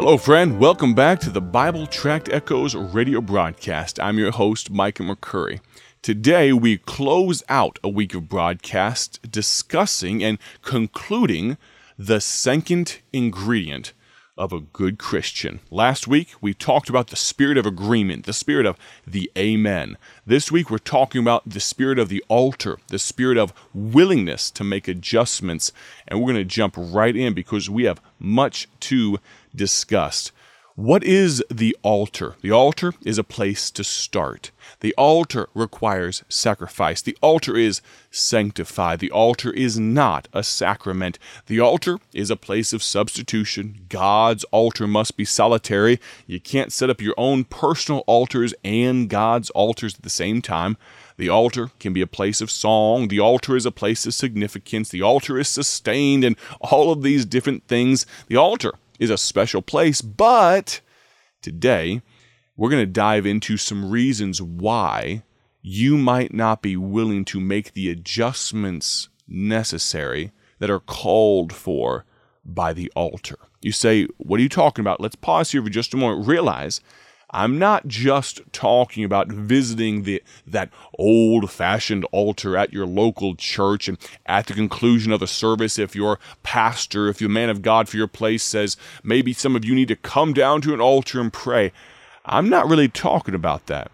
Hello, friend. Welcome back to the Bible Tract Echoes radio broadcast. I'm your host, Micah McCurry. Today, we close out a week of broadcast discussing and concluding the second ingredient of a good Christian. Last week, we talked about the spirit of agreement, the spirit of the Amen. This week, we're talking about the spirit of the altar, the spirit of willingness to make adjustments. And we're going to jump right in because we have much to discuss. What is the altar? The altar is a place to start. The altar requires sacrifice. The altar is sanctified. The altar is not a sacrament. The altar is a place of substitution. God's altar must be solitary. You can't set up your own personal altars and God's altars at the same time. The altar can be a place of song. The altar is a place of significance. The altar is sustained, and all of these different things. The altar is a special place, but today we're going to dive into some reasons why you might not be willing to make the adjustments necessary that are called for by the altar. You say, What are you talking about? Let's pause here for just a moment. Realize I'm not just talking about visiting the that old-fashioned altar at your local church and at the conclusion of the service if your pastor, if your man of God for your place says maybe some of you need to come down to an altar and pray. I'm not really talking about that.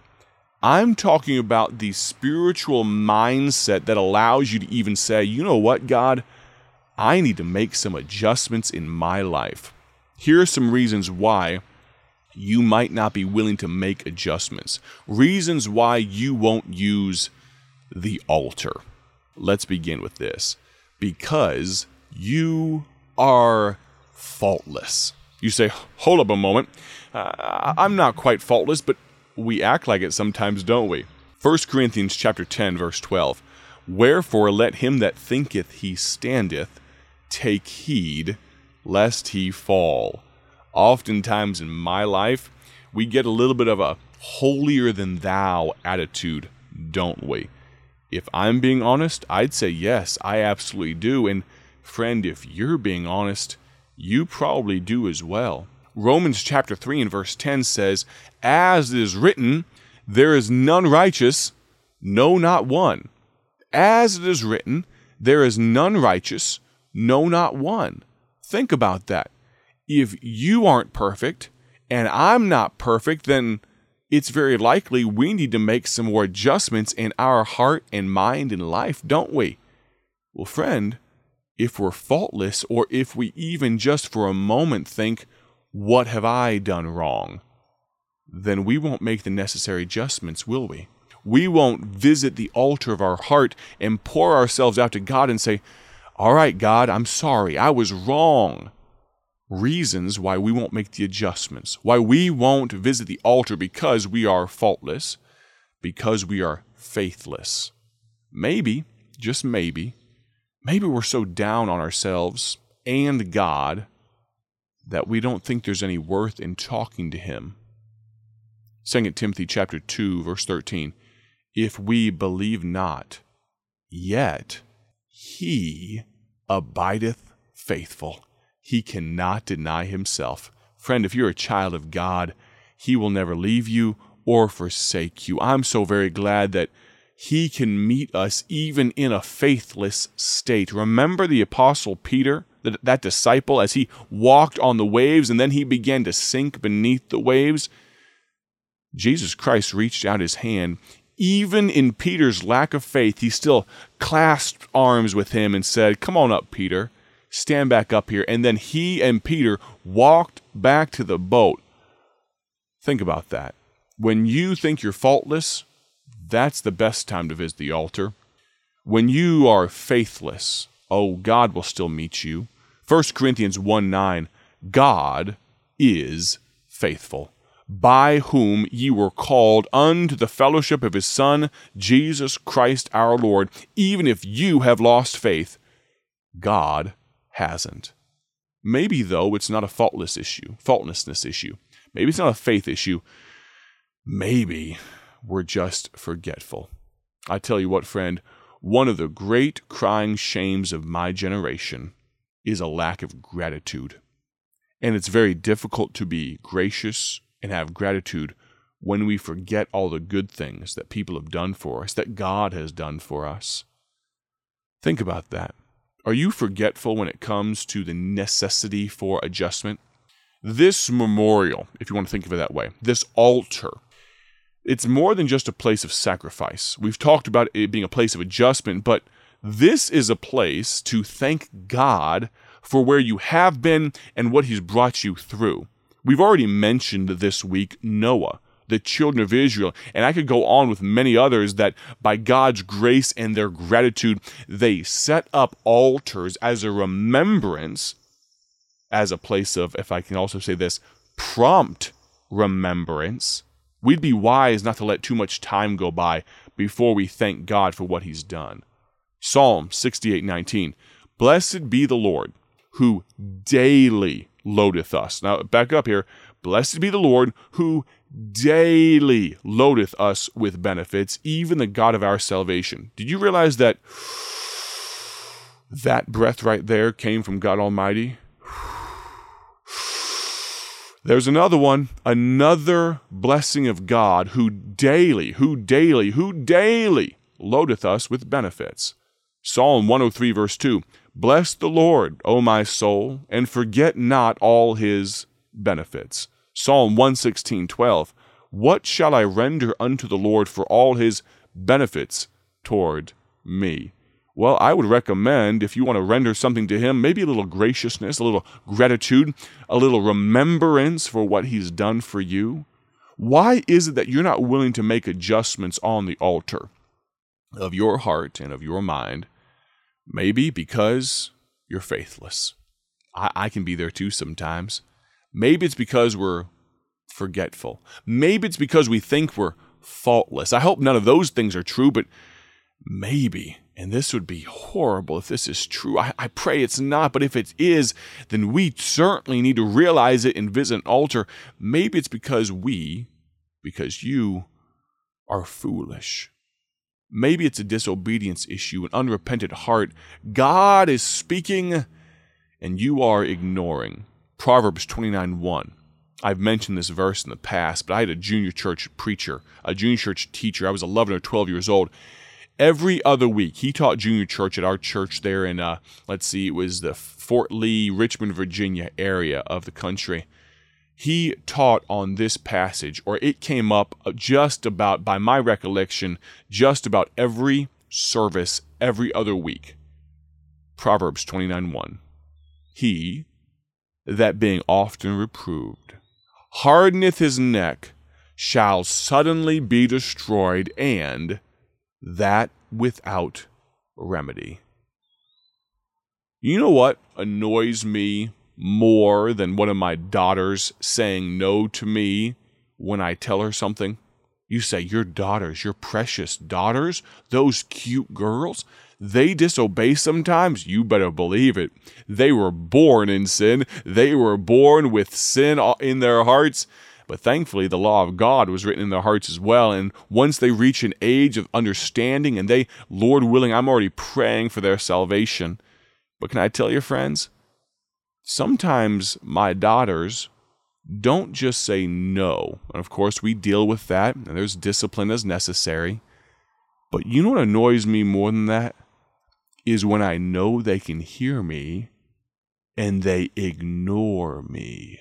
I'm talking about the spiritual mindset that allows you to even say, "You know what, God? I need to make some adjustments in my life." Here are some reasons why you might not be willing to make adjustments, reasons why you won't use the altar. Let's begin with this because you are faultless. You say, hold up a moment. Uh, I'm not quite faultless, but we act like it sometimes, don't we? 1 Corinthians chapter 10 verse 12. Wherefore let him that thinketh he standeth take heed lest he fall oftentimes in my life, we get a little bit of a holier than thou attitude, don't we? If I'm being honest, I'd say yes, I absolutely do. And friend, if you're being honest, you probably do as well. Romans chapter 3 and verse 10 says, As it is written, there is none righteous, no, not one. As it is written, there is none righteous, no, not one. Think about that if you aren't perfect and I'm not perfect, then it's very likely we need to make some more adjustments in our heart and mind and life, don't we? Well, friend, if we're faultless, or if we even just for a moment think, What have I done wrong? then we won't make the necessary adjustments, will we? We won't visit the altar of our heart and pour ourselves out to God and say, All right, God, I'm sorry. I was wrong reasons why we won't make the adjustments, why we won't visit the altar because we are faultless, because we are faithless. Maybe, just maybe, maybe we're so down on ourselves and God that we don't think there's any worth in talking to him. 2 Timothy chapter 2 verse 13 If we believe not yet he abideth faithful he cannot deny himself. Friend, if you're a child of God, He will never leave you or forsake you. I'm so very glad that He can meet us even in a faithless state. Remember the Apostle Peter, that, that disciple, as he walked on the waves and then he began to sink beneath the waves? Jesus Christ reached out his hand. Even in Peter's lack of faith, he still clasped arms with him and said, Come on up, Peter stand back up here. And then he and Peter walked back to the boat. Think about that. When you think you're faultless, that's the best time to visit the altar. When you are faithless, oh, God will still meet you. 1 Corinthians 1 9, God is faithful, by whom ye were called unto the fellowship of his Son, Jesus Christ our Lord. Even if you have lost faith, God hasn't. Maybe, though, it's not a faultless issue, faultlessness issue. Maybe it's not a faith issue. Maybe we're just forgetful. I tell you what, friend, one of the great crying shames of my generation is a lack of gratitude. And it's very difficult to be gracious and have gratitude when we forget all the good things that people have done for us, that God has done for us. Think about that. Are you forgetful when it comes to the necessity for adjustment? This memorial, if you want to think of it that way, this altar, it's more than just a place of sacrifice. We've talked about it being a place of adjustment, but this is a place to thank God for where you have been and what He's brought you through. We've already mentioned this week Noah the children of Israel. And I could go on with many others that by God's grace and their gratitude, they set up altars as a remembrance, as a place of, if I can also say this, prompt remembrance. We'd be wise not to let too much time go by before we thank God for what He's done. Psalm 68:19 Blessed be the Lord who daily loadeth us. Now back up here. Blessed be the Lord who daily loadeth us with benefits, even the God of our salvation. Did you realize that that breath right there came from God Almighty? There's another one, another blessing of God who daily, who daily, who daily loadeth us with benefits. Psalm 103, verse 2 Bless the Lord, O my soul, and forget not all his benefits. Psalm 116, 12. What shall I render unto the Lord for all his benefits toward me? Well, I would recommend if you want to render something to him, maybe a little graciousness, a little gratitude, a little remembrance for what he's done for you. Why is it that you're not willing to make adjustments on the altar of your heart and of your mind? Maybe because you're faithless. I, I can be there too sometimes. Maybe it's because we're forgetful. Maybe it's because we think we're faultless. I hope none of those things are true, but maybe, and this would be horrible if this is true. I, I, pray it's not, but if it is, then we certainly need to realize it and visit an altar. Maybe it's because we, because you, are foolish. Maybe it's a disobedience issue, an unrepentant heart. God is speaking, and you are ignoring. Proverbs 29 1. I've mentioned this verse in the past, but I had a junior church preacher, a junior church teacher. I was 11 or 12 years old. Every other week, he taught junior church at our church there in, uh, let's see, it was the Fort Lee, Richmond, Virginia area of the country. He taught on this passage, or it came up just about, by my recollection, just about every service every other week. Proverbs 29 1. He, that being often reproved, hardeneth his neck, shall suddenly be destroyed, and that without remedy. You know what annoys me more than one of my daughters saying no to me when I tell her something? You say, Your daughters, your precious daughters, those cute girls, they disobey sometimes, you better believe it. They were born in sin. They were born with sin in their hearts. But thankfully, the law of God was written in their hearts as well. And once they reach an age of understanding, and they, Lord willing, I'm already praying for their salvation. But can I tell you, friends, sometimes my daughters don't just say no. And of course, we deal with that, and there's discipline as necessary. But you know what annoys me more than that? is when I know they can hear me and they ignore me.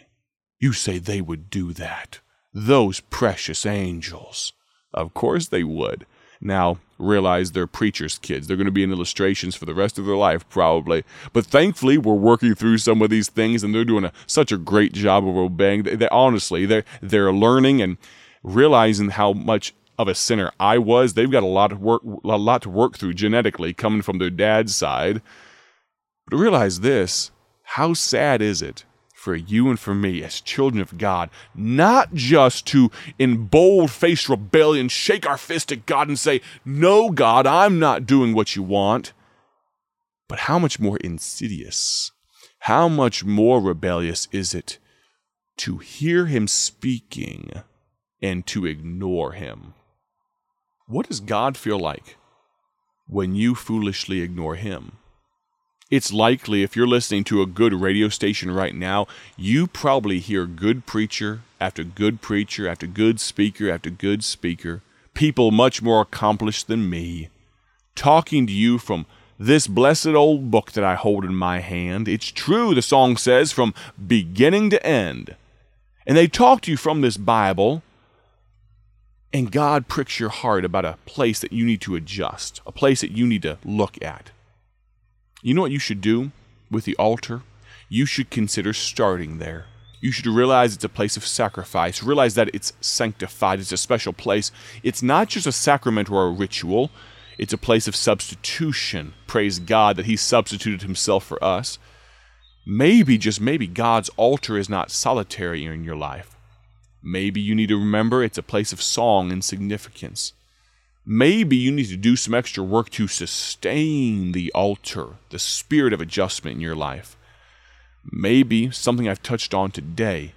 You say they would do that. Those precious angels. Of course they would. Now, realize they're preachers' kids. They're going to be in illustrations for the rest of their life, probably. But thankfully, we're working through some of these things, and they're doing a, such a great job of obeying. They, they honestly, they're they're learning and realizing how much of a sinner I was. They've got a lot of work, a lot to work through genetically, coming from their dad's side. But realize this: how sad is it for you and for me as children of God, not just to, in bold faced rebellion, shake our fist at God and say, No, God, I'm not doing what you want. But how much more insidious, how much more rebellious is it to hear Him speaking and to ignore Him? What does God feel like when you foolishly ignore Him? It's likely if you're listening to a good radio station right now, you probably hear good preacher after good preacher after good speaker after good speaker, people much more accomplished than me, talking to you from this blessed old book that I hold in my hand. It's true, the song says, from beginning to end. And they talk to you from this Bible, and God pricks your heart about a place that you need to adjust, a place that you need to look at. You know what you should do with the altar? You should consider starting there. You should realize it's a place of sacrifice. Realize that it's sanctified. It's a special place. It's not just a sacrament or a ritual, it's a place of substitution. Praise God that He substituted Himself for us. Maybe, just maybe, God's altar is not solitary in your life. Maybe you need to remember it's a place of song and significance. Maybe you need to do some extra work to sustain the altar, the spirit of adjustment in your life. Maybe something I've touched on today.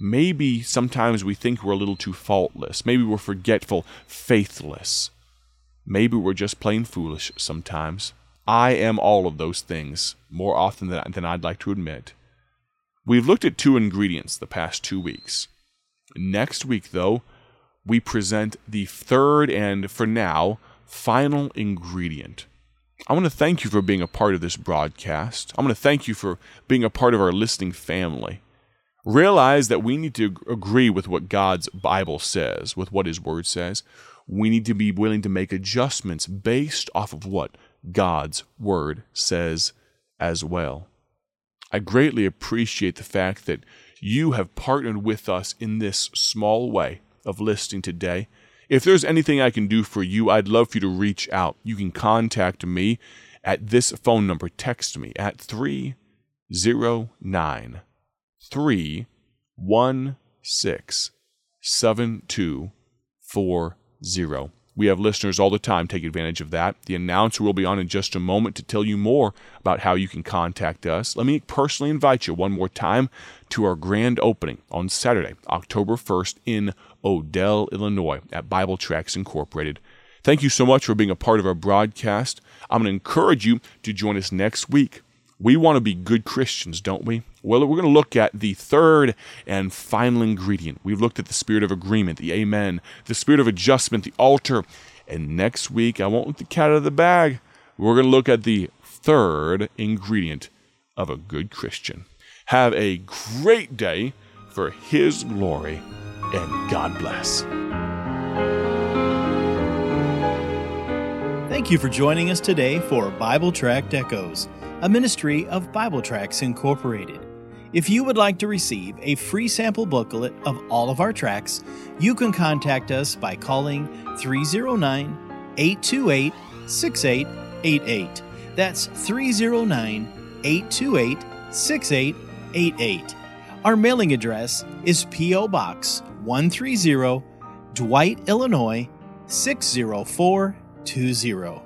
Maybe sometimes we think we're a little too faultless. Maybe we're forgetful, faithless. Maybe we're just plain foolish sometimes. I am all of those things more often than, than I'd like to admit. We've looked at two ingredients the past two weeks. Next week, though, we present the third and, for now, final ingredient. I want to thank you for being a part of this broadcast. I want to thank you for being a part of our listening family. Realize that we need to agree with what God's Bible says, with what His Word says. We need to be willing to make adjustments based off of what God's Word says as well. I greatly appreciate the fact that you have partnered with us in this small way of listening today. If there's anything I can do for you, I'd love for you to reach out. You can contact me at this phone number. Text me at 309 316 7240. We have listeners all the time. Take advantage of that. The announcer will be on in just a moment to tell you more about how you can contact us. Let me personally invite you one more time to our grand opening on Saturday, October 1st in Odell, Illinois at Bible Tracts Incorporated. Thank you so much for being a part of our broadcast. I'm going to encourage you to join us next week. We want to be good Christians, don't we? Well, we're going to look at the third and final ingredient. We've looked at the spirit of agreement, the amen, the spirit of adjustment, the altar. And next week, I won't let the cat out of the bag. We're going to look at the third ingredient of a good Christian. Have a great day for His glory and God bless. Thank you for joining us today for Bible Tract Echoes, a ministry of Bible Tracts Incorporated. If you would like to receive a free sample booklet of all of our tracts, you can contact us by calling 309 828 6888. That's 309 828 6888. Our mailing address is P.O. Box 130, Dwight, Illinois 60420.